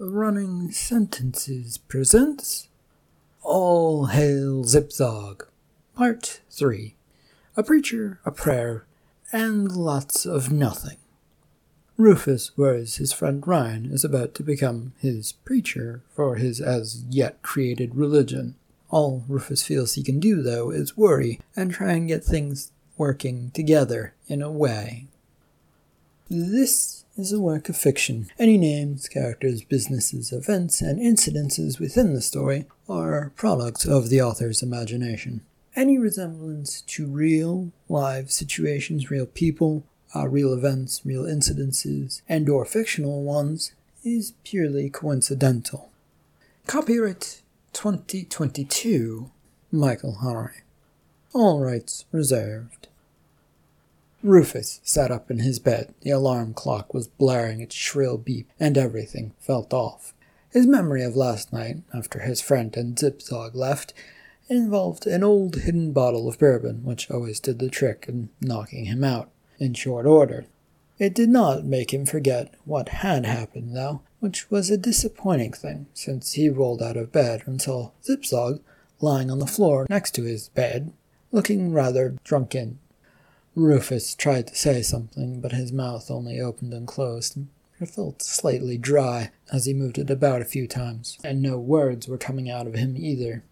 Running Sentences presents All Hail Zipzog, Part 3 A Preacher, a Prayer, and Lots of Nothing. Rufus, worries his friend Ryan is about to become his preacher for his as yet created religion. All Rufus feels he can do, though, is worry and try and get things working together in a way. This is a work of fiction. Any names, characters, businesses, events, and incidences within the story are products of the author's imagination. Any resemblance to real, live situations, real people, uh, real events, real incidences, and or fictional ones is purely coincidental. Copyright 2022 Michael Henry. All rights reserved. Rufus sat up in his bed. The alarm clock was blaring its shrill beep, and everything felt off. His memory of last night, after his friend and Zipzog left, involved an old hidden bottle of bourbon, which always did the trick in knocking him out in short order. It did not make him forget what had happened, though, which was a disappointing thing, since he rolled out of bed and saw Zipzog lying on the floor next to his bed, looking rather drunken Rufus tried to say something, but his mouth only opened and closed, it felt slightly dry as he moved it about a few times, and no words were coming out of him either.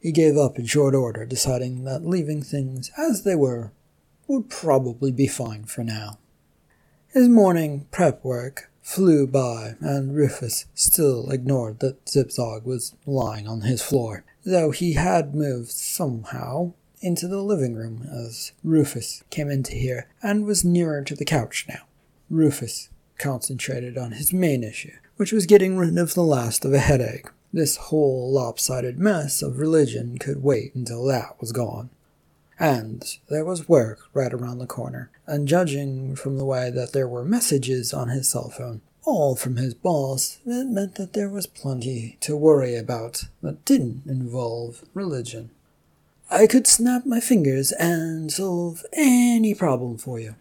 He gave up in short order, deciding that leaving things as they were would probably be fine for now. His morning prep work flew by, and Rufus still ignored that Zipzog was lying on his floor, though he had moved somehow into the living room as Rufus came into here and was nearer to the couch now. Rufus concentrated on his main issue, which was getting rid of the last of a headache. This whole lopsided mess of religion could wait until that was gone. And there was work right around the corner, and judging from the way that there were messages on his cell phone, all from his boss, it meant that there was plenty to worry about that didn't involve religion. I could snap my fingers and solve any problem for you.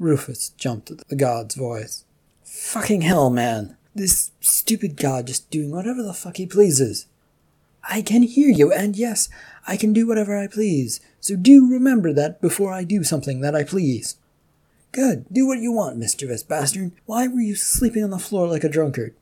Rufus jumped at the god's voice. Fucking hell, man. This stupid god just doing whatever the fuck he pleases. I can hear you, and yes, I can do whatever I please, so do remember that before I do something that I please. Good, do what you want, mischievous bastard. Why were you sleeping on the floor like a drunkard?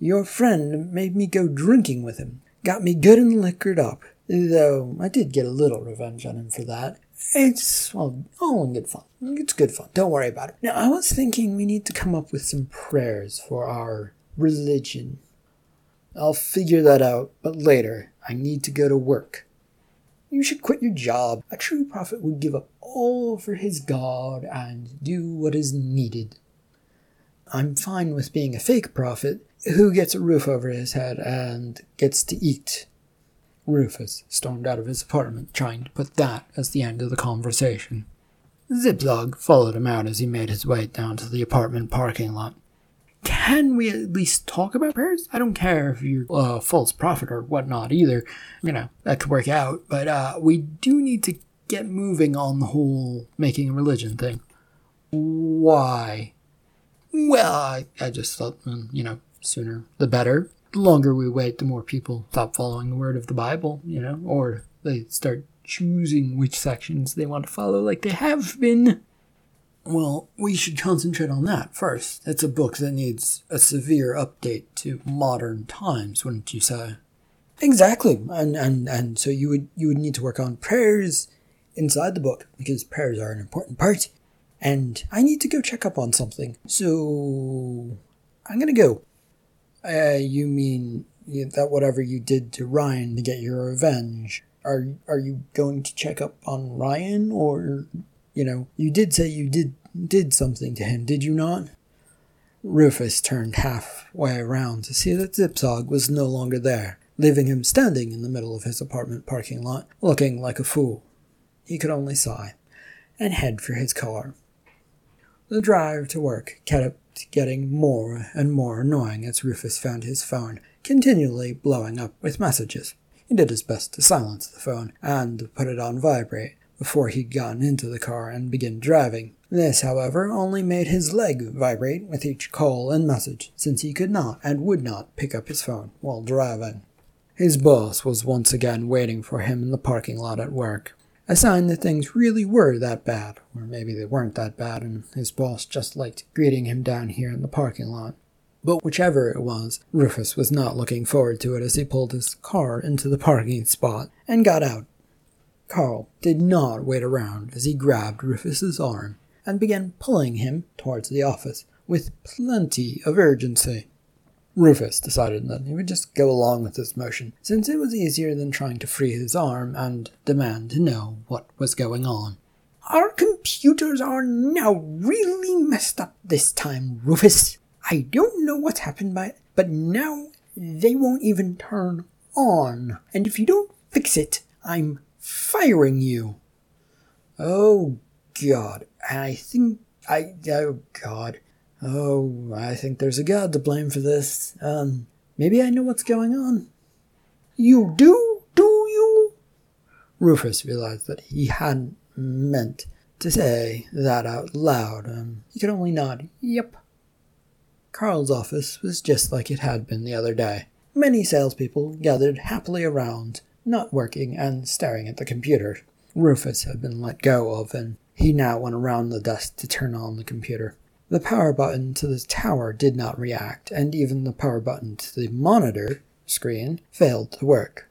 Your friend made me go drinking with him, got me good and liquored up, Though I did get a little revenge on him for that. It's, well, all in good fun. It's good fun. Don't worry about it. Now, I was thinking we need to come up with some prayers for our religion. I'll figure that out, but later. I need to go to work. You should quit your job. A true prophet would give up all for his God and do what is needed. I'm fine with being a fake prophet who gets a roof over his head and gets to eat Rufus stormed out of his apartment, trying to put that as the end of the conversation. Zipzog followed him out as he made his way down to the apartment parking lot. Can we at least talk about prayers? I don't care if you're a false prophet or whatnot either. You know, that could work out. But uh, we do need to get moving on the whole making a religion thing. Why? Well, I, I just thought, mm, you know, sooner the better the longer we wait, the more people stop following the word of the Bible, you know, or they start choosing which sections they want to follow, like they have been. Well, we should concentrate on that first. It's a book that needs a severe update to modern times, wouldn't you say? Exactly, and and and so you would you would need to work on prayers inside the book because prayers are an important part. And I need to go check up on something, so I'm gonna go. Uh, you mean that whatever you did to Ryan to get your revenge? Are are you going to check up on Ryan, or you know, you did say you did did something to him, did you not? Rufus turned halfway around to see that Zipzog was no longer there, leaving him standing in the middle of his apartment parking lot, looking like a fool. He could only sigh and head for his car. The drive to work kept getting more and more annoying as Rufus found his phone continually blowing up with messages. He did his best to silence the phone and put it on vibrate, before he'd gotten into the car and begun driving. This, however, only made his leg vibrate with each call and message, since he could not and would not pick up his phone while driving. His boss was once again waiting for him in the parking lot at work, a sign that things really were that bad, or maybe they weren't that bad and his boss just liked greeting him down here in the parking lot. But whichever it was, Rufus was not looking forward to it as he pulled his car into the parking spot and got out. Carl did not wait around as he grabbed Rufus's arm and began pulling him towards the office with plenty of urgency. Rufus decided that he would just go along with this motion, since it was easier than trying to free his arm and demand to know what was going on. Our computers are now really messed up this time, Rufus. I don't know what's happened by but now they won't even turn on. And if you don't fix it, I'm firing you. Oh, God. I think I. Oh, God. Oh, I think there's a god to blame for this. Um, maybe I know what's going on. You do, do you? Rufus realized that he hadn't meant to say that out loud. and he could only nod, yep. Carl's office was just like it had been the other day. Many salespeople gathered happily around, not working and staring at the computer. Rufus had been let go of, and he now went around the desk to turn on the computer. The power button to the tower did not react, and even the power button to the monitor screen failed to work.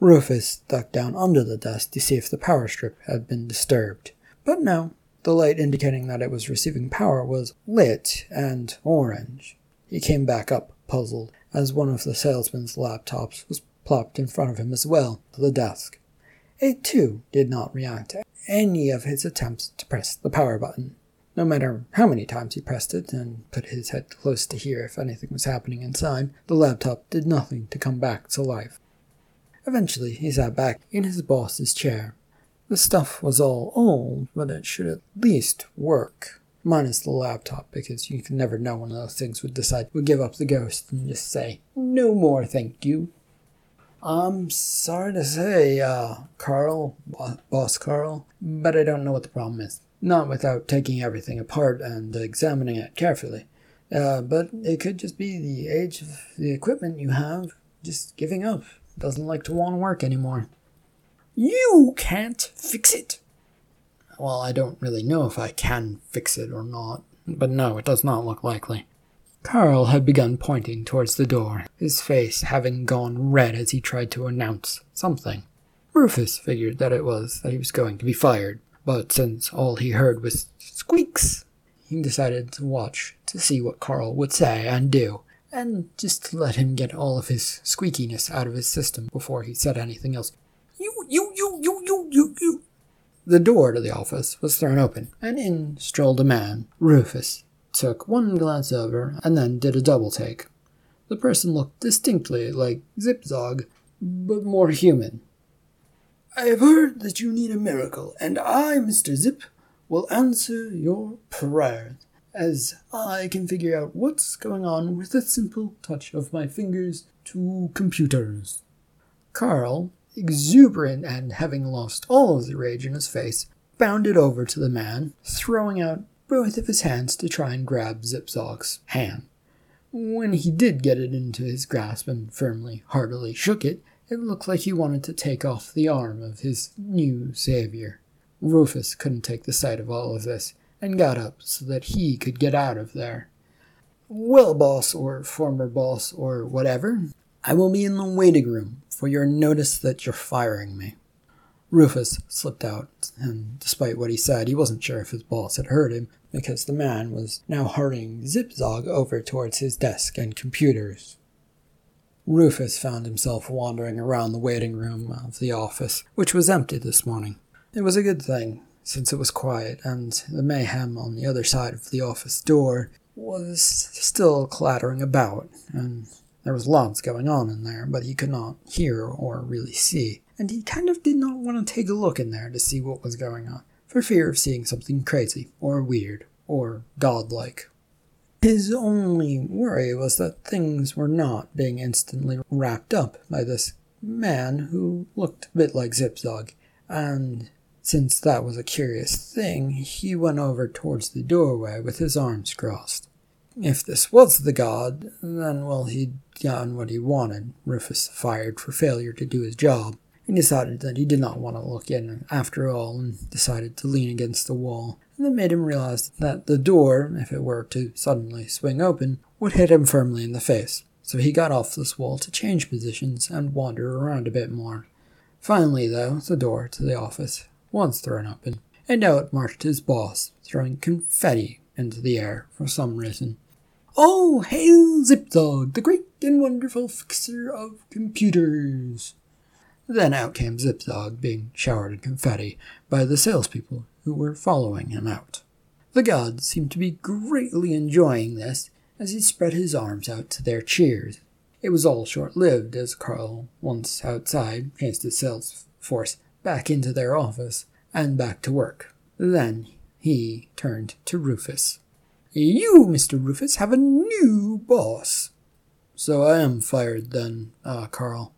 Rufus ducked down under the desk to see if the power strip had been disturbed. But no, the light indicating that it was receiving power was lit and orange. He came back up, puzzled, as one of the salesman's laptops was plopped in front of him as well to the desk. It too did not react to any of his attempts to press the power button. No matter how many times he pressed it and put his head close to hear if anything was happening inside, the laptop did nothing to come back to life. Eventually, he sat back in his boss's chair. The stuff was all old, but it should at least work. Minus the laptop, because you can never know when those things would decide would give up the ghost and just say, No more, thank you. I'm sorry to say, uh, Carl, Boss Carl, but I don't know what the problem is not without taking everything apart and examining it carefully. Uh, but it could just be the age of the equipment you have just giving up. Doesn't like to want to work anymore. You can't fix it. Well, I don't really know if I can fix it or not, but no, it does not look likely. Carl had begun pointing towards the door, his face having gone red as he tried to announce something. Rufus figured that it was that he was going to be fired, but since all he heard was squeaks, he decided to watch to see what Carl would say and do, and just let him get all of his squeakiness out of his system before he said anything else. You, you, you, you, you, you, you. The door to the office was thrown open, and in strolled a man. Rufus took one glance over and then did a double take. The person looked distinctly like Zipzog, but more human. I have heard that you need a miracle, and I, Mr. Zip, will answer your prayers, as I can figure out what's going on with a simple touch of my fingers to computers. Carl, exuberant and having lost all of the rage in his face, bounded over to the man, throwing out both of his hands to try and grab Zipzog's hand. When he did get it into his grasp and firmly, heartily shook it, it looked like he wanted to take off the arm of his new savior. Rufus couldn't take the sight of all of this, and got up so that he could get out of there. Well, boss, or former boss, or whatever, I will be in the waiting room for your notice that you're firing me. Rufus slipped out, and despite what he said, he wasn't sure if his boss had heard him, because the man was now hurrying Zipzog over towards his desk and computers. Rufus found himself wandering around the waiting room of the office, which was empty this morning. It was a good thing, since it was quiet, and the mayhem on the other side of the office door was still clattering about, and there was lots going on in there, but he could not hear or really see, and he kind of did not want to take a look in there to see what was going on, for fear of seeing something crazy, or weird, or godlike. His only worry was that things were not being instantly wrapped up by this man who looked a bit like Zipzog, and Since that was a curious thing, he went over towards the doorway with his arms crossed. If this was the god, then, well, he'd gotten what he wanted. Rufus fired for failure to do his job. He decided that he did not want to look in after all and decided to lean against the wall. And that made him realize that the door, if it were to suddenly swing open, would hit him firmly in the face. So he got off this wall to change positions and wander around a bit more. Finally, though, the door to the office was thrown open, and out marched his boss, throwing confetti into the air for some reason. Oh, hail Zipzog, the great and wonderful fixer of computers! Then out came Zipzog, being showered in confetti by the salespeople who were following him out. The god seemed to be greatly enjoying this as he spread his arms out to their cheers. It was all short lived, as Carl, once outside, chased his sales force back into their office and back to work. Then he turned to Rufus. You, Mr. Rufus, have a new boss. So I am fired then, ah, Carl.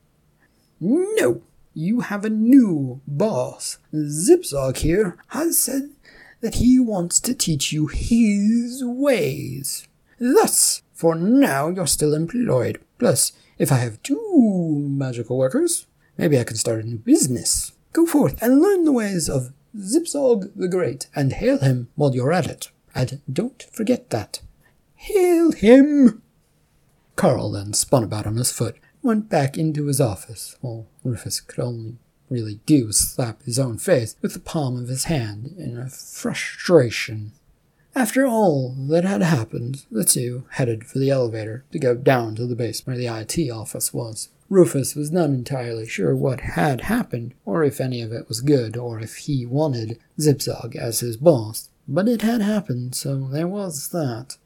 No, you have a new boss. Zipzog here has said that he wants to teach you his ways. Thus, for now, you're still employed. Plus, if I have two magical workers, maybe I can start a new business. Go forth and learn the ways of Zipzog the Great, and hail him while you're at it. And don't forget that. Hail him! Carl then spun about on his foot, went back into his office, while Rufus could only really do was slap his own face with the palm of his hand in a frustration. After all that had happened, the two headed for the elevator to go down to the basement where the IT office was. Rufus was not entirely sure what had happened, or if any of it was good, or if he wanted Zipzog as his boss. But it had happened, so there was that.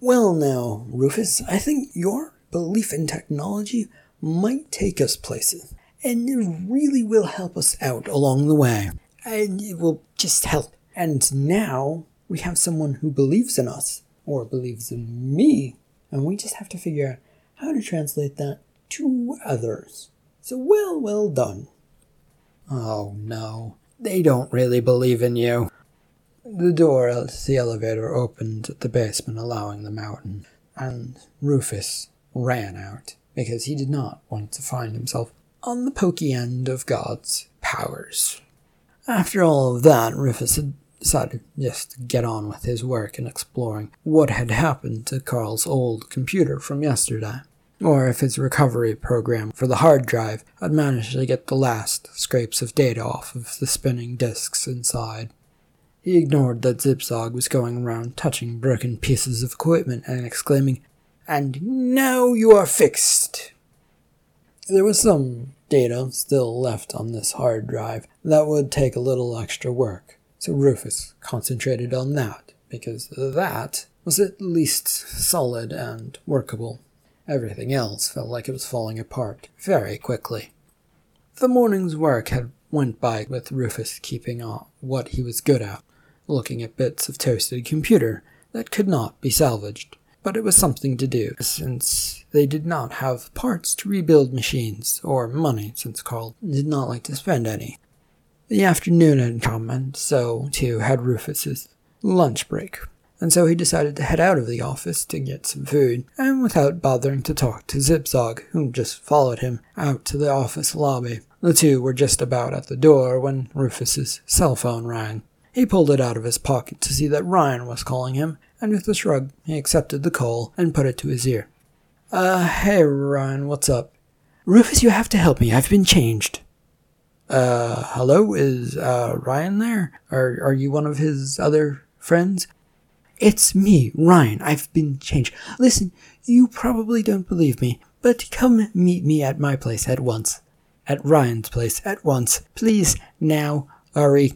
Well, now, Rufus, I think your belief in technology might take us places, and it really will help us out along the way. And it will just help. And now we have someone who believes in us, or believes in me, and we just have to figure out how to translate that to others. So, well, well done. Oh no, they don't really believe in you. The door to the elevator opened at the basement, allowing them out, and Rufus ran out because he did not want to find himself on the pokey end of God's powers. After all of that, Rufus had decided just to get on with his work and exploring what had happened to Carl's old computer from yesterday, or if his recovery program for the hard drive had managed to get the last scrapes of data off of the spinning disks inside. He ignored that Zipzog was going around touching broken pieces of equipment and exclaiming, and now you are fixed. There was some data still left on this hard drive that would take a little extra work, so Rufus concentrated on that because that was at least solid and workable. Everything else felt like it was falling apart very quickly. The morning's work had went by with Rufus keeping on what he was good at, looking at bits of toasted computer that could not be salvaged but it was something to do, since they did not have parts to rebuild machines, or money, since Carl did not like to spend any. The afternoon had come, and so, too, had Rufus's lunch break, and so he decided to head out of the office to get some food, and without bothering to talk to Zipzog, who just followed him out to the office lobby. The two were just about at the door when Rufus's cell phone rang. He pulled it out of his pocket to see that Ryan was calling him, and with a shrug, he accepted the call and put it to his ear. Uh, hey, Ryan, what's up? Rufus, you have to help me. I've been changed. Uh, hello? Is, uh, Ryan there? Are, are you one of his other friends? It's me, Ryan. I've been changed. Listen, you probably don't believe me, but come meet me at my place at once. At Ryan's place at once. Please, now, hurry.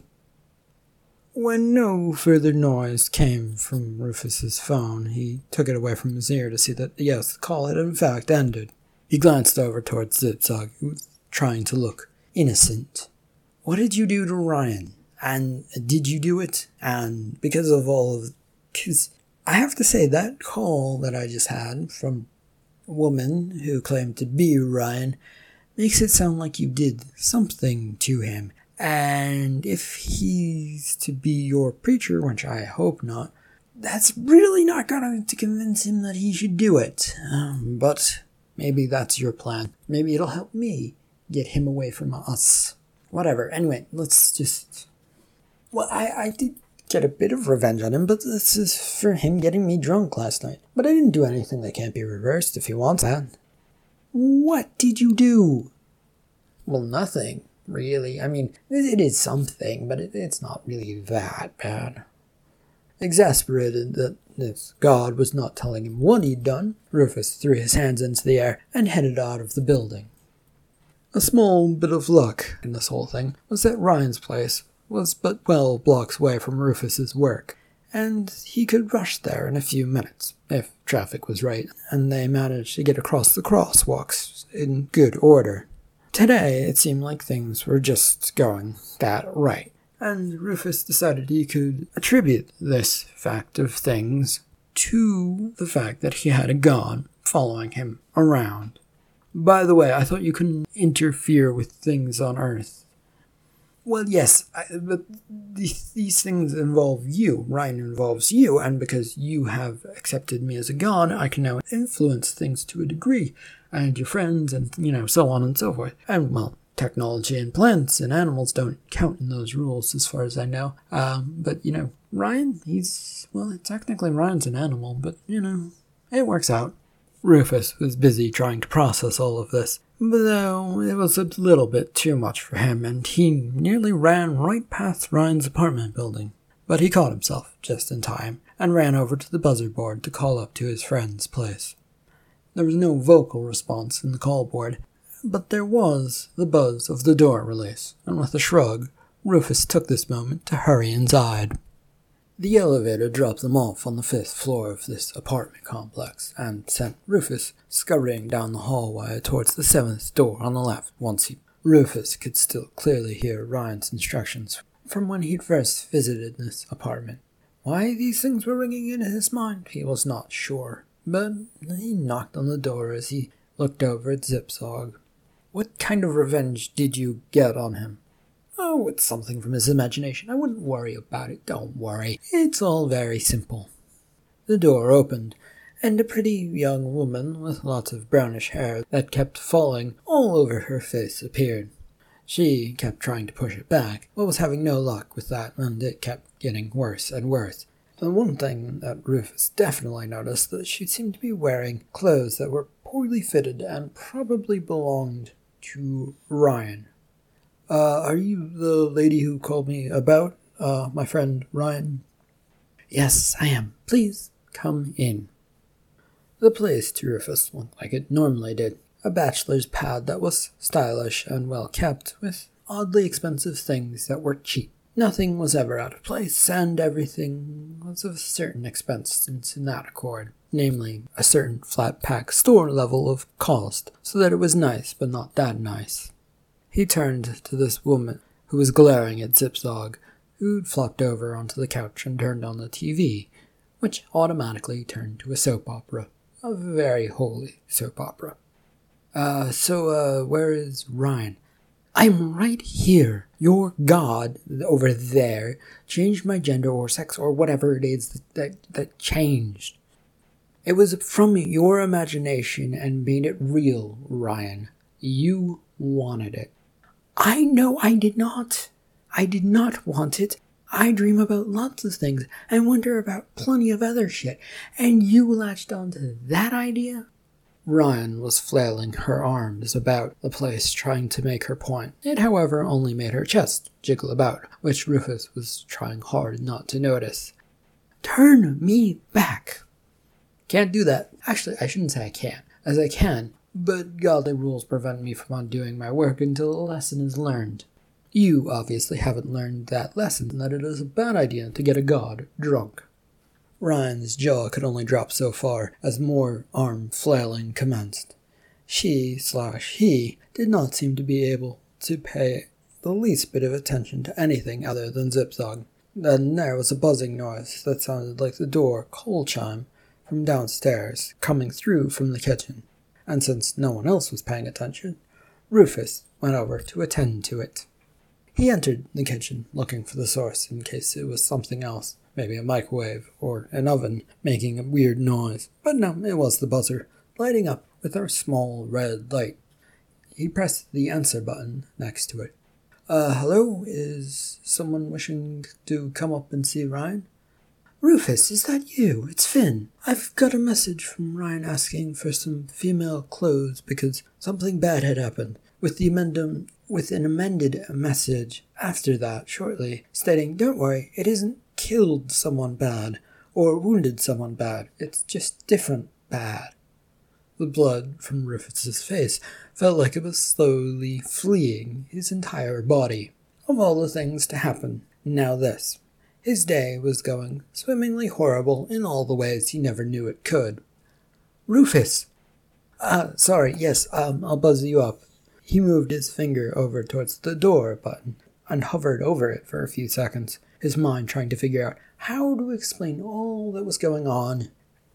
When no further noise came from Rufus's phone, he took it away from his ear to see that, yes, the call had in fact ended. He glanced over towards Zipzog, who was trying to look innocent. What did you do to Ryan? And did you do it? And because of all of... Because I have to say, that call that I just had from a woman who claimed to be Ryan makes it sound like you did something to him And if he's to be your preacher, which I hope not, that's really not going to convince him that he should do it. Um, but maybe that's your plan. Maybe it'll help me get him away from us. Whatever. Anyway, let's just. Well, I, I did get a bit of revenge on him, but this is for him getting me drunk last night. But I didn't do anything that can't be reversed if he wants that. What did you do? Well, nothing, really. I mean, it is something, but it, it's not really that bad. Exasperated that this god was not telling him what he'd done, Rufus threw his hands into the air and headed out of the building. A small bit of luck in this whole thing was that Ryan's place was but twelve blocks away from Rufus's work, and he could rush there in a few minutes, if traffic was right, and they managed to get across the crosswalks in good order. Today, it seemed like things were just going that right, and Rufus decided he could attribute this fact of things to the fact that he had a god following him around. By the way, I thought you couldn't interfere with things on Earth. Well, yes, I, but these, these things involve you. Ryan involves you, and because you have accepted me as a god, I can now influence things to a degree, and your friends, and you know, so on and so forth. And well, technology and plants and animals don't count in those rules, as far as I know. Um, but you know, Ryan, he's well, technically Ryan's an animal, but you know, it works out. Rufus was busy trying to process all of this, though it was a little bit too much for him, and he nearly ran right past Ryan's apartment building. But he caught himself just in time and ran over to the buzzer board to call up to his friend's place. There was no vocal response in the call board, but there was the buzz of the door release, and with a shrug, Rufus took this moment to hurry inside. The elevator dropped them off on the fifth floor of this apartment complex and sent Rufus scurrying down the hallway towards the seventh door on the left. Once he, Rufus could still clearly hear Ryan's instructions from when he'd first visited this apartment. Why these things were ringing in his mind, he was not sure, but he knocked on the door as he looked over at Zipzog. What kind of revenge did you get on him? Oh, it's something from his imagination. I wouldn't worry about it. Don't worry. It's all very simple. The door opened, and a pretty young woman with lots of brownish hair that kept falling all over her face appeared. She kept trying to push it back, but was having no luck with that, and it kept getting worse and worse. And one thing that Rufus definitely noticed that she seemed to be wearing clothes that were poorly fitted and probably belonged to Ryan. Uh, are you the lady who called me about, uh, my friend Ryan? Yes, I am. Please come in. The place to Rufus looked like it normally did. A bachelor's pad that was stylish and well kept, with oddly expensive things that were cheap. Nothing was ever out of place, and everything was of a certain expense in that accord, namely, a certain flat pack store level of cost, so that it was nice but not that nice. He turned to this woman who was glaring at Zipzog, who'd flopped over onto the couch and turned on the TV, which automatically turned to a soap opera. A very holy soap opera. Uh, so, uh, where is Ryan? I'm right here. Your god over there changed my gender or sex or whatever it is that, that, that changed. It was from your imagination and made it real, Ryan. You wanted it. I know I did not. I did not want it. I dream about lots of things and wonder about plenty of other shit, and you latched onto that idea? Ryan was flailing her arms about the place trying to make her point. It, however, only made her chest jiggle about, which Rufus was trying hard not to notice. Turn me back! Can't do that. Actually, I shouldn't say I can't, as I can, but godly rules prevent me from undoing my work until a lesson is learned. You obviously haven't learned that lesson that it is a bad idea to get a god drunk. Ryan's jaw could only drop so far as more arm flailing commenced. She slash he did not seem to be able to pay the least bit of attention to anything other than Zipzog. Then there was a buzzing noise that sounded like the door coal chime from downstairs coming through from the kitchen and since no one else was paying attention, Rufus went over to attend to it. He entered the kitchen, looking for the source in case it was something else, maybe a microwave or an oven making a weird noise. But no, it was the buzzer, lighting up with a small red light. He pressed the answer button next to it. Uh, hello? Is someone wishing to come up and see Ryan? Rufus, is that you? It's Finn. I've got a message from Ryan asking for some female clothes because something bad had happened. With the amendum, with an amended message after that shortly, stating, "Don't worry, it isn't killed someone bad or wounded someone bad. It's just different bad." The blood from Rufus's face felt like it was slowly fleeing his entire body. Of all the things to happen, now this. His day was going swimmingly horrible in all the ways he never knew it could. Rufus! Ah, uh, sorry, yes, um, I'll buzz you up. He moved his finger over towards the door button and hovered over it for a few seconds, his mind trying to figure out how to explain all that was going on.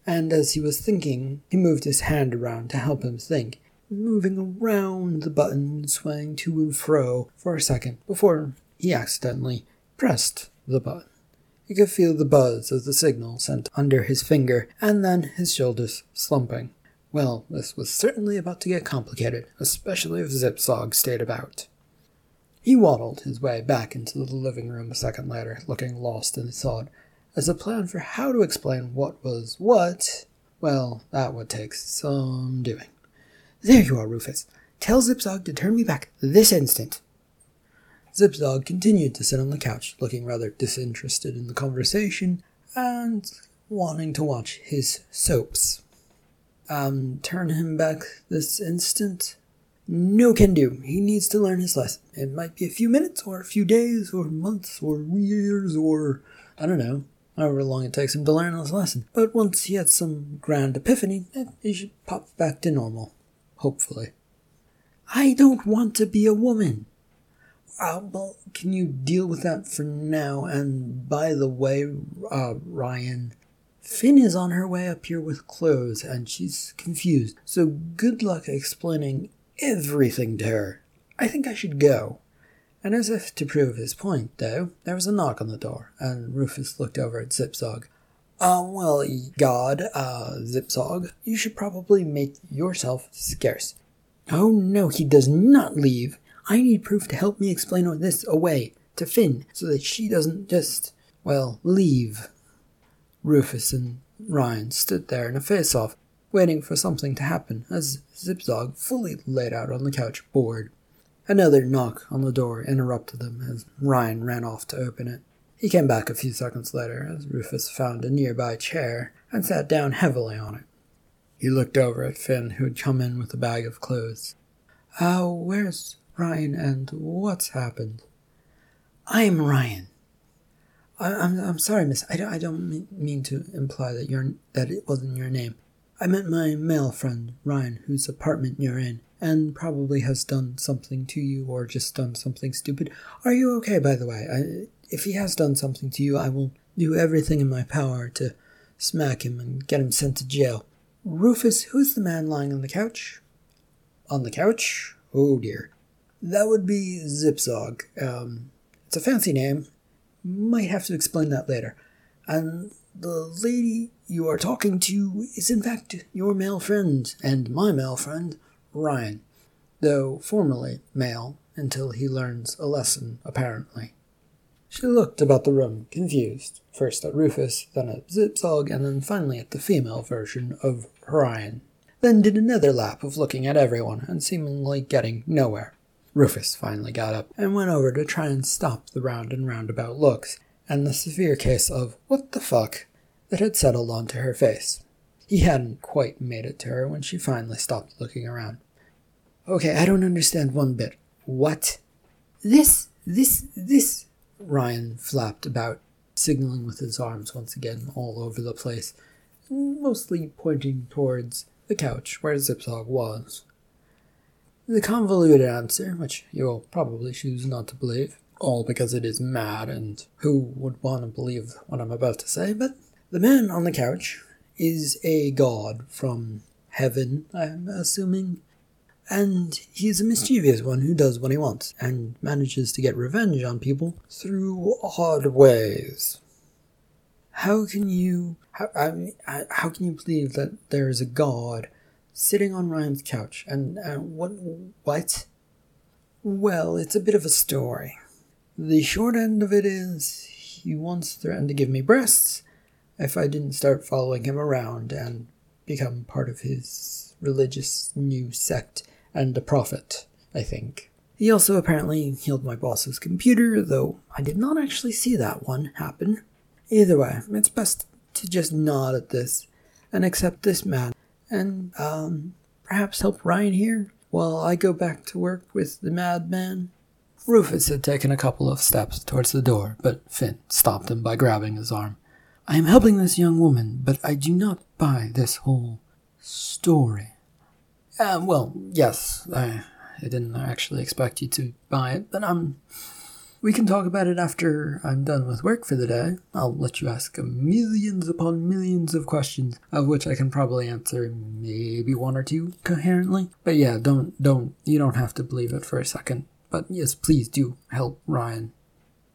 And as he was thinking, he moved his hand around to help him think, moving around the button, swaying to and fro for a second before he accidentally pressed the button. He could feel the buzz of the signal sent under his finger, and then his shoulders slumping. Well, this was certainly about to get complicated, especially if Zipzog stayed about. He waddled his way back into the living room a second later, looking lost in thought, as a plan for how to explain what was what, well, that would take some doing. There you are, Rufus. Tell Zipzog to turn me back this instant. Zipzog continued to sit on the couch, looking rather disinterested in the conversation and wanting to watch his soaps. Um, turn him back this instant? No can do. He needs to learn his lesson. It might be a few minutes, or a few days, or months, or years, or I don't know, however long it takes him to learn his lesson. But once he has some grand epiphany, he should pop back to normal. Hopefully. I don't want to be a woman. Uh, well, can you deal with that for now? And by the way, uh, Ryan, Finn is on her way up here with clothes and she's confused. So good luck explaining everything to her. I think I should go. And as if to prove his point, though, there was a knock on the door, and Rufus looked over at Zipzog. Uh, well, God, uh, Zipzog, you should probably make yourself scarce. Oh no, he does not leave. I need proof to help me explain all this away to Finn so that she doesn't just, well, leave. Rufus and Ryan stood there in a face off, waiting for something to happen as Zipzog fully laid out on the couch, bored. Another knock on the door interrupted them as Ryan ran off to open it. He came back a few seconds later as Rufus found a nearby chair and sat down heavily on it. He looked over at Finn, who had come in with a bag of clothes. Oh, where's Ryan, and what's happened? I'm Ryan. I, am I'm, I'm sorry, miss. I don't, I don't mean, to imply that you're that it wasn't your name. I met my male friend, Ryan, whose apartment you're in, and probably has done something to you or just done something stupid. Are you okay, by the way? I, if he has done something to you, I will do everything in my power to smack him and get him sent to jail. Rufus, who's the man lying on the couch? On the couch? Oh dear. That would be Zipzog. Um, it's a fancy name. Might have to explain that later. And the lady you are talking to is, in fact, your male friend, and my male friend, Ryan. Though formerly male, until he learns a lesson, apparently. She looked about the room, confused, first at Rufus, then at Zipzog, and then finally at the female version of Ryan. Then did another lap of looking at everyone and seemingly getting nowhere. Rufus finally got up and went over to try and stop the round and roundabout looks and the severe case of what the fuck that had settled onto her face. He hadn't quite made it to her when she finally stopped looking around. Okay, I don't understand one bit. What? This, this, this. Ryan flapped about, signaling with his arms once again all over the place, mostly pointing towards the couch where Zipzog was. The convoluted answer, which you'll probably choose not to believe, all because it is mad and who would want to believe what I'm about to say, but the man on the couch is a god from heaven, I'm assuming. And he's a mischievous one who does what he wants and manages to get revenge on people through odd ways. How can you how, I mean, how can you believe that there is a god sitting on Ryan's couch and uh, what what? Well, it's a bit of a story. The short end of it is he once threatened to give me breasts if I didn't start following him around and become part of his religious new sect and a prophet, I think. He also apparently healed my boss's computer, though I did not actually see that one happen. Either way, it's best to just nod at this and accept this man and, um, perhaps help Ryan here while I go back to work with the madman. Rufus had taken a couple of steps towards the door, but Finn stopped him by grabbing his arm. I am helping this young woman, but I do not buy this whole story. Uh, well, yes, I, I didn't actually expect you to buy it, but um, we can talk about it after I'm done with work for the day. I'll let you ask millions upon millions of questions, of which I can probably answer maybe one or two coherently. But yeah, don't don't you don't have to believe it for a second. But yes, please do help Ryan.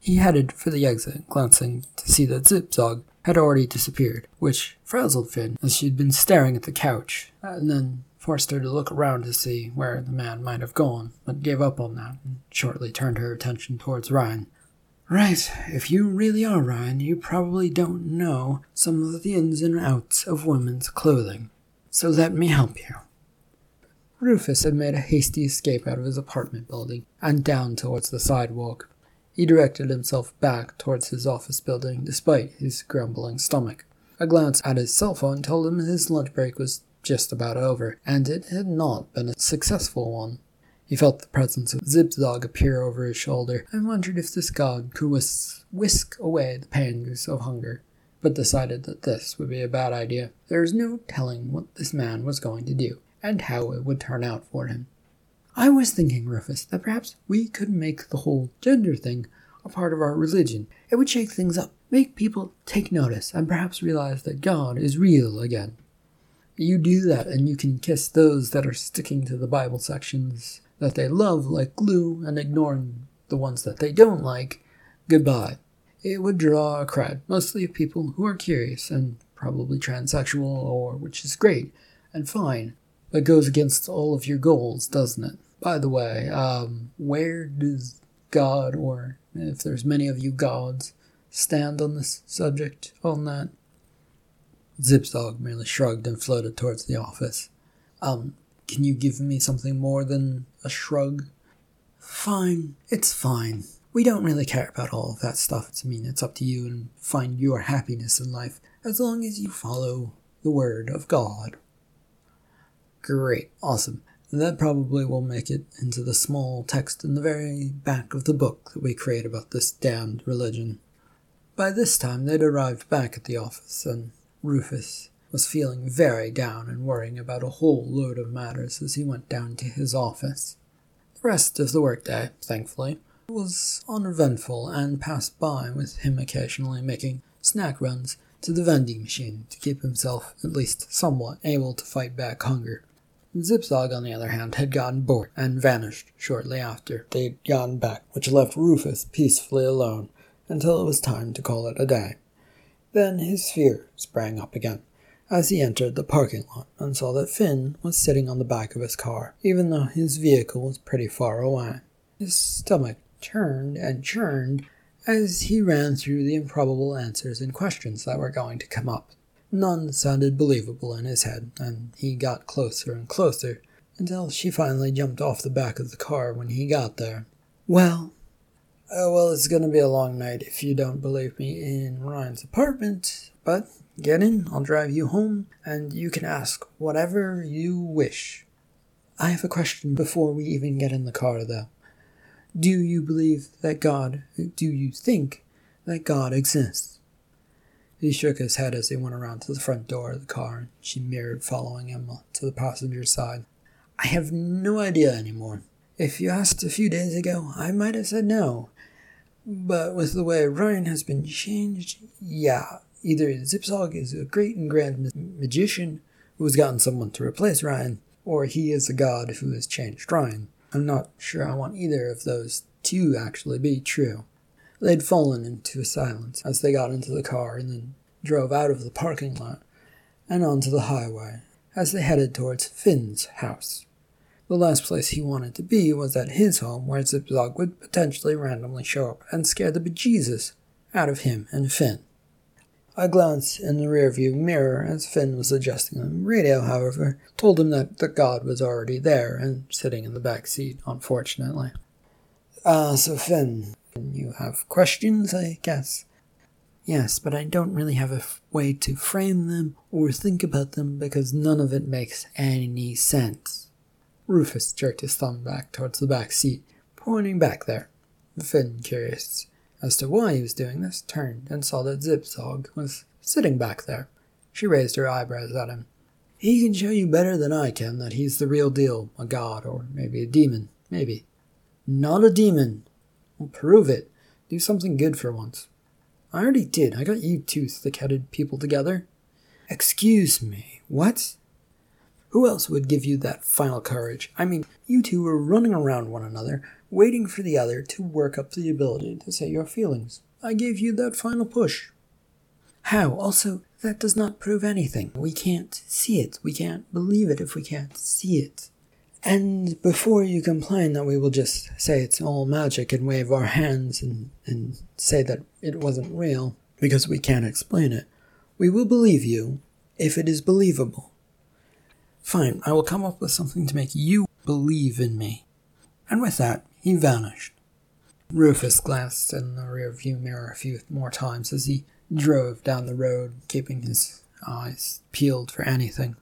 He headed for the exit, glancing to see that Zipzog had already disappeared, which frazzled Finn as she'd been staring at the couch, and then forced her to look around to see where the man might have gone, but gave up on that and shortly turned her attention towards Ryan. Right, if you really are Ryan, you probably don't know some of the ins and outs of women's clothing. So let me help you. Rufus had made a hasty escape out of his apartment building and down towards the sidewalk. He directed himself back towards his office building despite his grumbling stomach. A glance at his cell phone told him his lunch break was just about over, and it had not been a successful one. He felt the presence of Zipzog appear over his shoulder and wondered if this god could whisk, whisk away the pangs of hunger, but decided that this would be a bad idea. There was no telling what this man was going to do, and how it would turn out for him. I was thinking, Rufus, that perhaps we could make the whole gender thing a part of our religion. It would shake things up, make people take notice, and perhaps realize that God is real again. You do that, and you can kiss those that are sticking to the Bible sections that they love like glue and ignoring the ones that they don't like goodbye. It would draw a crowd, mostly of people who are curious and probably transsexual, or which is great and fine, but goes against all of your goals, doesn't it? By the way, um, where does God, or if there's many of you gods, stand on this subject on that? Zipzog merely shrugged and floated towards the office. Um, can you give me something more than a shrug? Fine, it's fine. We don't really care about all of that stuff. I mean, it's up to you and find your happiness in life as long as you follow the word of God. Great, awesome. That probably will make it into the small text in the very back of the book that we create about this damned religion. By this time, they'd arrived back at the office, and Rufus was feeling very down and worrying about a whole load of matters as he went down to his office. The rest of the workday, thankfully, was uneventful and passed by with him occasionally making snack runs to the vending machine to keep himself at least somewhat able to fight back hunger. Zipzog, on the other hand, had gotten bored and vanished shortly after they'd gone back, which left Rufus peacefully alone until it was time to call it a day. Then his fear sprang up again as he entered the parking lot and saw that Finn was sitting on the back of his car, even though his vehicle was pretty far away. His stomach turned and churned as he ran through the improbable answers and questions that were going to come up. None sounded believable in his head, and he got closer and closer until she finally jumped off the back of the car when he got there. Well, uh, well, it's gonna be a long night if you don't believe me in Ryan's apartment, but get in, I'll drive you home, and you can ask whatever you wish. I have a question before we even get in the car, though. Do you believe that God, do you think that God exists? He shook his head as he went around to the front door of the car, and she mirrored following him to the passenger side. I have no idea anymore. If you asked a few days ago, I might have said no. But with the way Ryan has been changed, yeah, either Zipzog is a great and grand magician who has gotten someone to replace Ryan, or he is a god who has changed Ryan. I'm not sure I want either of those to actually be true. They'd fallen into a silence as they got into the car and then drove out of the parking lot and onto the highway as they headed towards Finn's house. The last place he wanted to be was at his home, where Zipzog would potentially randomly show up and scare the bejesus out of him and Finn. A glance in the rearview mirror as Finn was adjusting the radio, however, told him that the god was already there and sitting in the back seat, unfortunately. Ah, uh, so Finn, you have questions, I guess? Yes, but I don't really have a f- way to frame them or think about them because none of it makes any sense. Rufus jerked his thumb back towards the back seat, pointing back there. Finn, curious as to why he was doing this, turned and saw that Zipzog was sitting back there. She raised her eyebrows at him. He can show you better than I can that he's the real deal, a god, or maybe a demon, maybe. Not a demon. Prove it. Do something good for once. I already did. I got you two thick-headed people together. Excuse me, what? Who else would give you that final courage? I mean, you two were running around one another, waiting for the other to work up the ability to say your feelings. I gave you that final push. How? Also, that does not prove anything. We can't see it. We can't believe it if we can't see it. And before you complain that we will just say it's all magic and wave our hands and, and say that it wasn't real because we can't explain it, we will believe you if it is believable. Fine, I will come up with something to make you believe in me. And with that, he vanished. Rufus glanced in the rearview mirror a few more times as he drove down the road, keeping his eyes peeled for anything.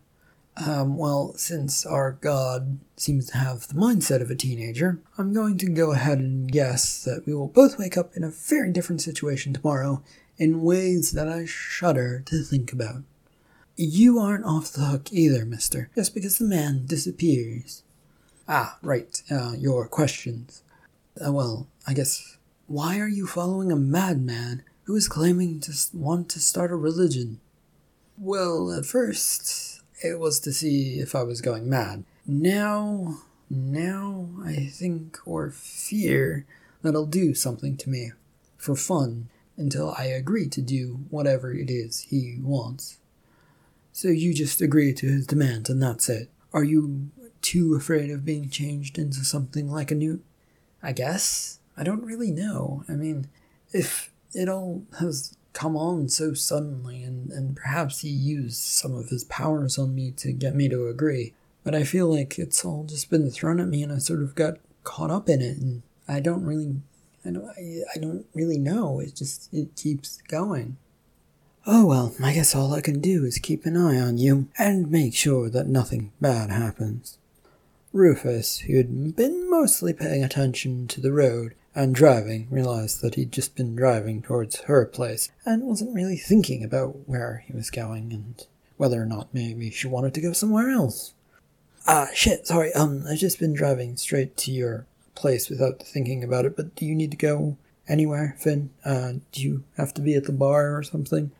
Um, well, since our god seems to have the mindset of a teenager, I'm going to go ahead and guess that we will both wake up in a very different situation tomorrow in ways that I shudder to think about. You aren't off the hook either, mister, just because the man disappears. Ah, right, uh, your questions. Uh, well, I guess, why are you following a madman who is claiming to want to start a religion? Well, at first, it was to see if I was going mad. Now, now I think or fear that he'll do something to me for fun until I agree to do whatever it is he wants. So you just agree to his demands and that's it. Are you too afraid of being changed into something like a newt? I guess. I don't really know. I mean, if it all has come on so suddenly and, and perhaps he used some of his powers on me to get me to agree, but I feel like it's all just been thrown at me and I sort of got caught up in it and I don't really I don't I, I don't really know. It just it keeps going. Oh well, I guess all I can do is keep an eye on you and make sure that nothing bad happens. Rufus, who had been mostly paying attention to the road and driving, realized that he'd just been driving towards her place and wasn't really thinking about where he was going and whether or not maybe she wanted to go somewhere else. Ah, shit, sorry, um, I've just been driving straight to your place without thinking about it, but do you need to go anywhere, Finn? Uh, do you have to be at the bar or something?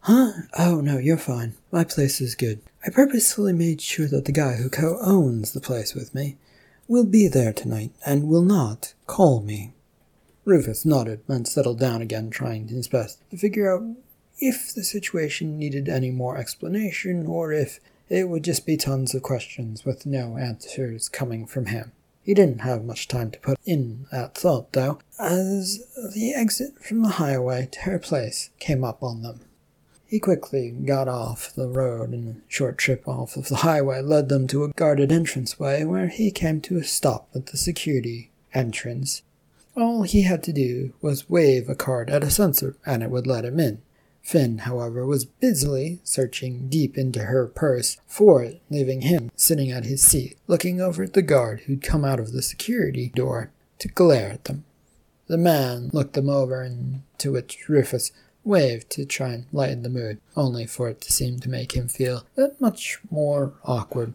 Huh? Oh, no, you're fine. My place is good. I purposefully made sure that the guy who co owns the place with me will be there tonight and will not call me. Rufus nodded and settled down again, trying his best to figure out if the situation needed any more explanation or if it would just be tons of questions with no answers coming from him. He didn't have much time to put in that thought, though, as the exit from the highway to her place came up on them. He quickly got off the road, and a short trip off of the highway led them to a guarded entranceway where he came to a stop at the security entrance. All he had to do was wave a card at a sensor, and it would let him in. Finn, however, was busily searching deep into her purse for it, leaving him sitting at his seat, looking over at the guard who'd come out of the security door to glare at them. The man looked them over, and to which Rufus waved to try and lighten the mood, only for it to seem to make him feel that much more awkward.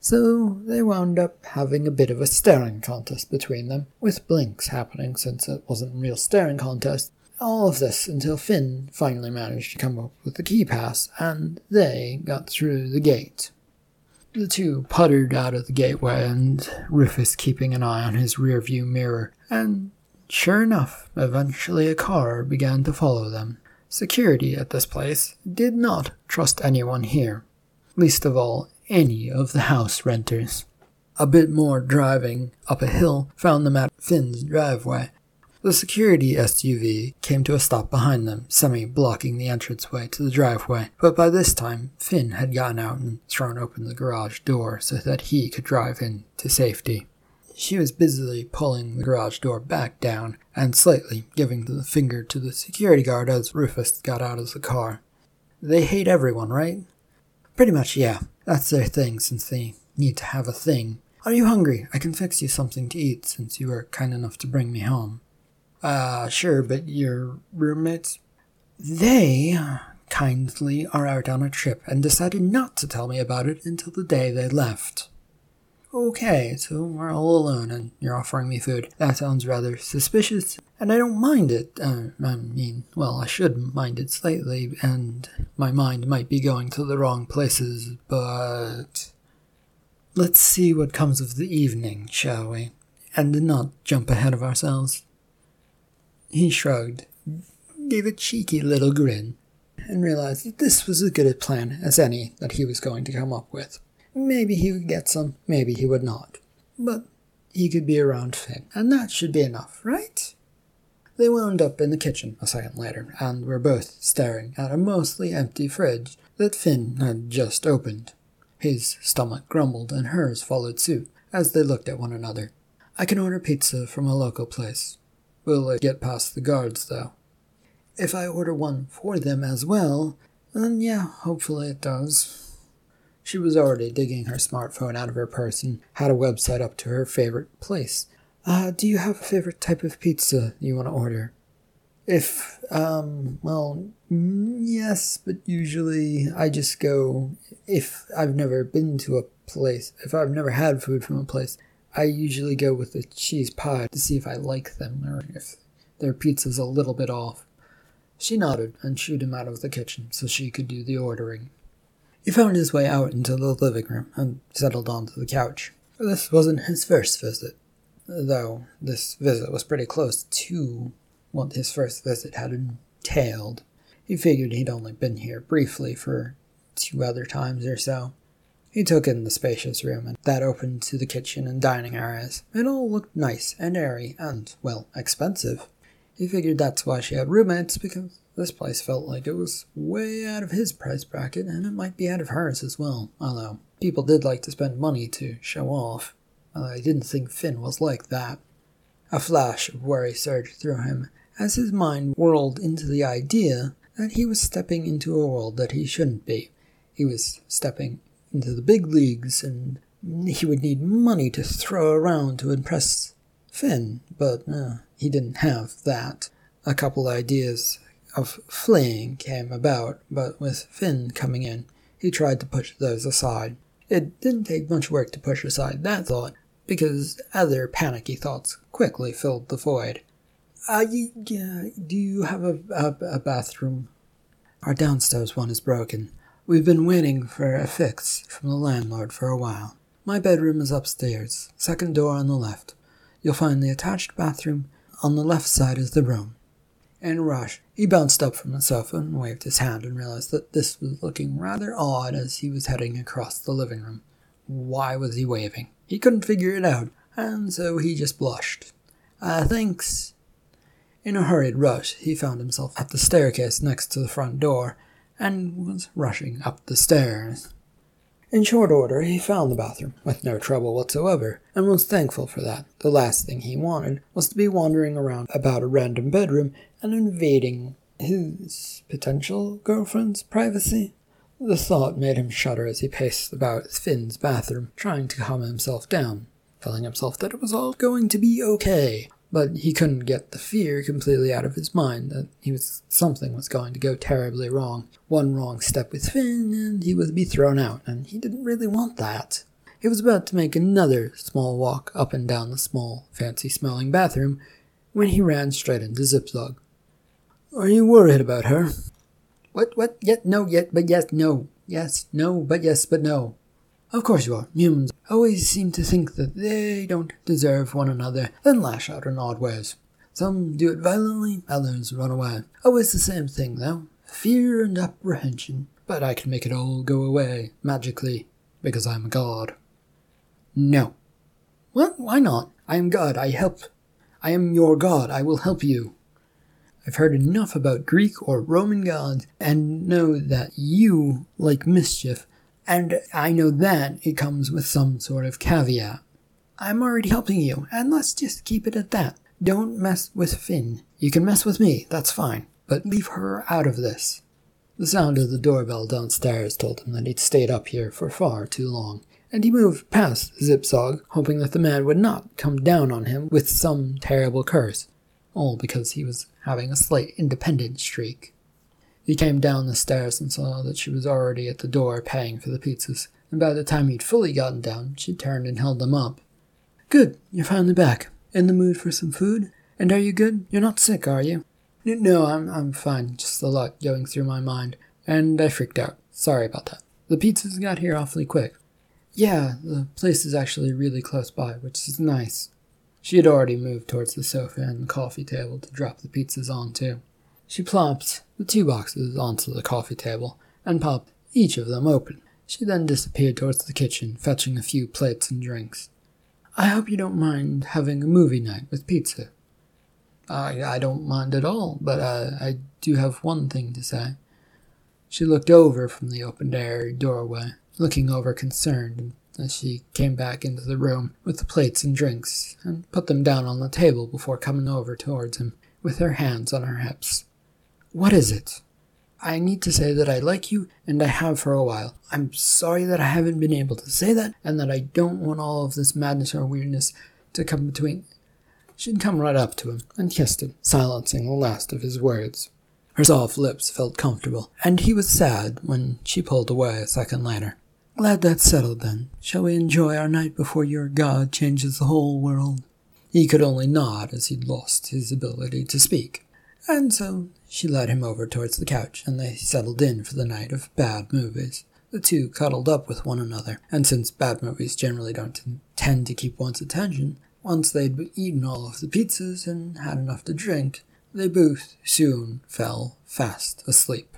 So they wound up having a bit of a staring contest between them, with blinks happening since it wasn't a real staring contest. All of this until Finn finally managed to come up with the key pass, and they got through the gate. The two puttered out of the gateway, and Rufus keeping an eye on his rearview mirror, and sure enough, eventually a car began to follow them. Security at this place did not trust anyone here, least of all any of the house renters. A bit more driving up a hill found them at Finn's driveway. The security SUV came to a stop behind them, semi blocking the entranceway to the driveway, but by this time Finn had gotten out and thrown open the garage door so that he could drive in to safety. She was busily pulling the garage door back down and slightly giving the finger to the security guard as Rufus got out of the car. They hate everyone, right? Pretty much, yeah. That's their thing since they need to have a thing. Are you hungry? I can fix you something to eat since you were kind enough to bring me home. Uh, sure, but your roommates? They kindly are out on a trip and decided not to tell me about it until the day they left. Okay, so we're all alone and you're offering me food. That sounds rather suspicious, and I don't mind it. Uh, I mean, well, I should mind it slightly, and my mind might be going to the wrong places, but. Let's see what comes of the evening, shall we? And not jump ahead of ourselves. He shrugged, gave a cheeky little grin, and realized that this was as good a plan as any that he was going to come up with. Maybe he would get some, maybe he would not. But he could be around Finn, and that should be enough, right? They wound up in the kitchen a second later, and were both staring at a mostly empty fridge that Finn had just opened. His stomach grumbled, and hers followed suit as they looked at one another. I can order pizza from a local place. Will it get past the guards, though? If I order one for them as well, then yeah, hopefully it does. She was already digging her smartphone out of her purse and had a website up to her favorite place. Uh, do you have a favorite type of pizza you want to order? If, um, well, yes, but usually I just go, if I've never been to a place, if I've never had food from a place, I usually go with the cheese pie to see if I like them or if their pizza's a little bit off. She nodded and shooed him out of the kitchen so she could do the ordering. He found his way out into the living room and settled onto the couch. This wasn't his first visit, though this visit was pretty close to what his first visit had entailed. He figured he'd only been here briefly for two other times or so. He took in the spacious room that opened to the kitchen and dining areas. It all looked nice and airy and, well, expensive. He figured that's why she had roommates because this place felt like it was way out of his price bracket, and it might be out of hers as well, although people did like to spend money to show off. although I didn't think Finn was like that. A flash of worry surged through him as his mind whirled into the idea that he was stepping into a world that he shouldn't be. He was stepping into the big leagues, and he would need money to throw around to impress Finn, but uh, he didn't have that. A couple ideas of fleeing came about, but with Finn coming in, he tried to push those aside. It didn't take much work to push aside that thought, because other panicky thoughts quickly filled the void. Uh, do you have a, a, a bathroom? Our downstairs one is broken. We've been waiting for a fix from the landlord for a while. My bedroom is upstairs, second door on the left. You'll find the attached bathroom on the left side of the room. In a rush, he bounced up from the sofa and waved his hand and realized that this was looking rather odd as he was heading across the living room. Why was he waving? He couldn't figure it out, and so he just blushed. Uh, thanks. In a hurried rush, he found himself at the staircase next to the front door and was rushing up the stairs. In short order, he found the bathroom, with no trouble whatsoever, and was thankful for that. The last thing he wanted was to be wandering around about a random bedroom and invading his potential girlfriend's privacy. The thought made him shudder as he paced about Finn's bathroom, trying to calm himself down, telling himself that it was all going to be okay, but he couldn't get the fear completely out of his mind that he was something was going to go terribly wrong. One wrong step with Finn and he would be thrown out, and he didn't really want that. He was about to make another small walk up and down the small, fancy smelling bathroom when he ran straight into Zipzog. Are you worried about her? What, what, yet, no, yet, but yes, no. Yes, no, but yes, but no. Of course you are. Humans always seem to think that they don't deserve one another, then lash out in odd ways. Some do it violently, others run away. Always the same thing, though fear and apprehension. But I can make it all go away, magically, because I'm a god. No. Well, why not? I am God, I help. I am your God, I will help you. I've heard enough about Greek or Roman gods and know that you like mischief, and I know that it comes with some sort of caveat. I'm already helping you, and let's just keep it at that. Don't mess with Finn. You can mess with me, that's fine, but leave her out of this. The sound of the doorbell downstairs told him that he'd stayed up here for far too long, and he moved past Zipzog, hoping that the man would not come down on him with some terrible curse, all because he was having a slight independent streak. He came down the stairs and saw that she was already at the door paying for the pizzas, and by the time he'd fully gotten down, she turned and held them up. Good, you're finally back. In the mood for some food? And are you good? You're not sick, are you? No, I'm, I'm fine. Just a lot going through my mind. And I freaked out. Sorry about that. The pizzas got here awfully quick. Yeah, the place is actually really close by, which is nice. She had already moved towards the sofa and the coffee table to drop the pizzas onto. She plopped the two boxes onto the coffee table and popped each of them open. She then disappeared towards the kitchen, fetching a few plates and drinks. I hope you don't mind having a movie night with pizza. I, I don't mind at all, but uh, I do have one thing to say. She looked over from the opened air doorway, looking over concerned as she came back into the room with the plates and drinks, and put them down on the table before coming over towards him with her hands on her hips. What is it? I need to say that I like you, and I have for a while. I'm sorry that I haven't been able to say that, and that I don't want all of this madness or weirdness to come between. She'd come right up to him and kissed him, silencing the last of his words. Her soft lips felt comfortable, and he was sad when she pulled away a second later. Glad that's settled then. Shall we enjoy our night before your god changes the whole world? He could only nod as he'd lost his ability to speak, and so she led him over towards the couch, and they settled in for the night of bad movies. The two cuddled up with one another, and since bad movies generally don't tend to keep one's attention, once they'd eaten all of the pizzas and had enough to drink, they both soon fell fast asleep.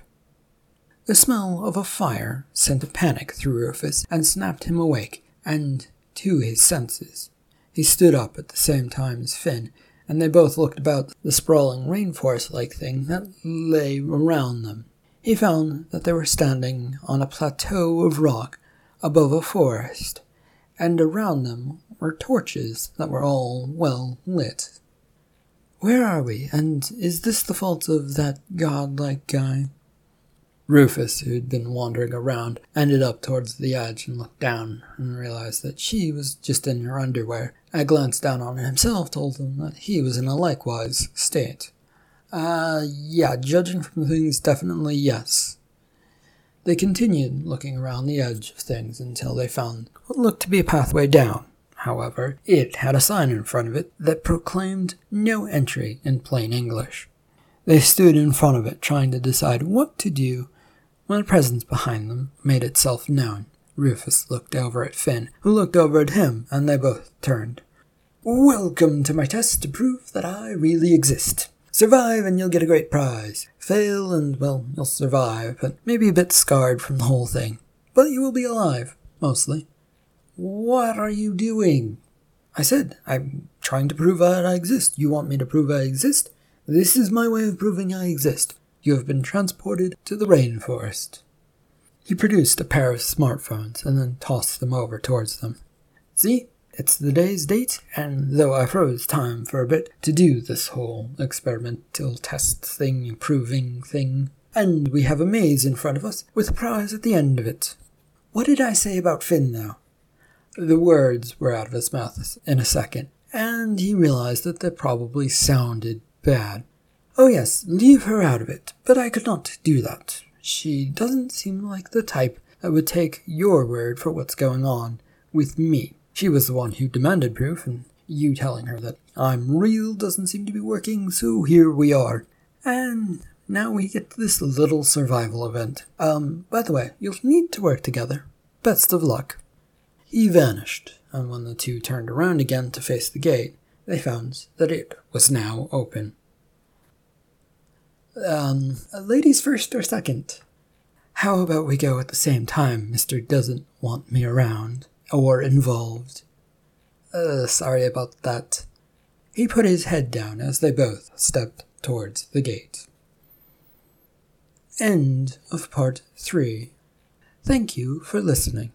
The smell of a fire sent a panic through Rufus and snapped him awake and to his senses. He stood up at the same time as Finn, and they both looked about the sprawling rainforest like thing that lay around them. He found that they were standing on a plateau of rock above a forest, and around them were torches that were all well lit. Where are we, and is this the fault of that godlike guy? Rufus, who'd been wandering around, ended up towards the edge and looked down and realized that she was just in her underwear. A glance down on himself told him that he was in a likewise state. Uh, yeah, judging from things, definitely yes. They continued looking around the edge of things until they found what looked to be a pathway down. However, it had a sign in front of it that proclaimed no entry in plain English. They stood in front of it trying to decide what to do when a presence behind them made itself known. Rufus looked over at Finn, who looked over at him, and they both turned. Welcome to my test to prove that I really exist. Survive and you'll get a great prize. Fail and, well, you'll survive, but maybe a bit scarred from the whole thing. But you will be alive, mostly. What are you doing? I said, I'm trying to prove that I exist. You want me to prove I exist? This is my way of proving I exist. You have been transported to the rainforest. He produced a pair of smartphones and then tossed them over towards them. See, it's the day's date, and though I froze time for a bit to do this whole experimental test thing, proving thing, and we have a maze in front of us with a prize at the end of it. What did I say about Finn, though? The words were out of his mouth in a second, and he realized that they probably sounded bad. Oh, yes, leave her out of it, but I could not do that. She doesn't seem like the type that would take your word for what's going on with me. She was the one who demanded proof, and you telling her that I'm real doesn't seem to be working, so here we are. And now we get this little survival event. Um, by the way, you'll need to work together. Best of luck. He vanished, and when the two turned around again to face the gate, they found that it was now open. Um, ladies first or second? How about we go at the same time, Mr. Doesn't Want Me Around, or involved? Uh, sorry about that. He put his head down as they both stepped towards the gate. End of part three. Thank you for listening.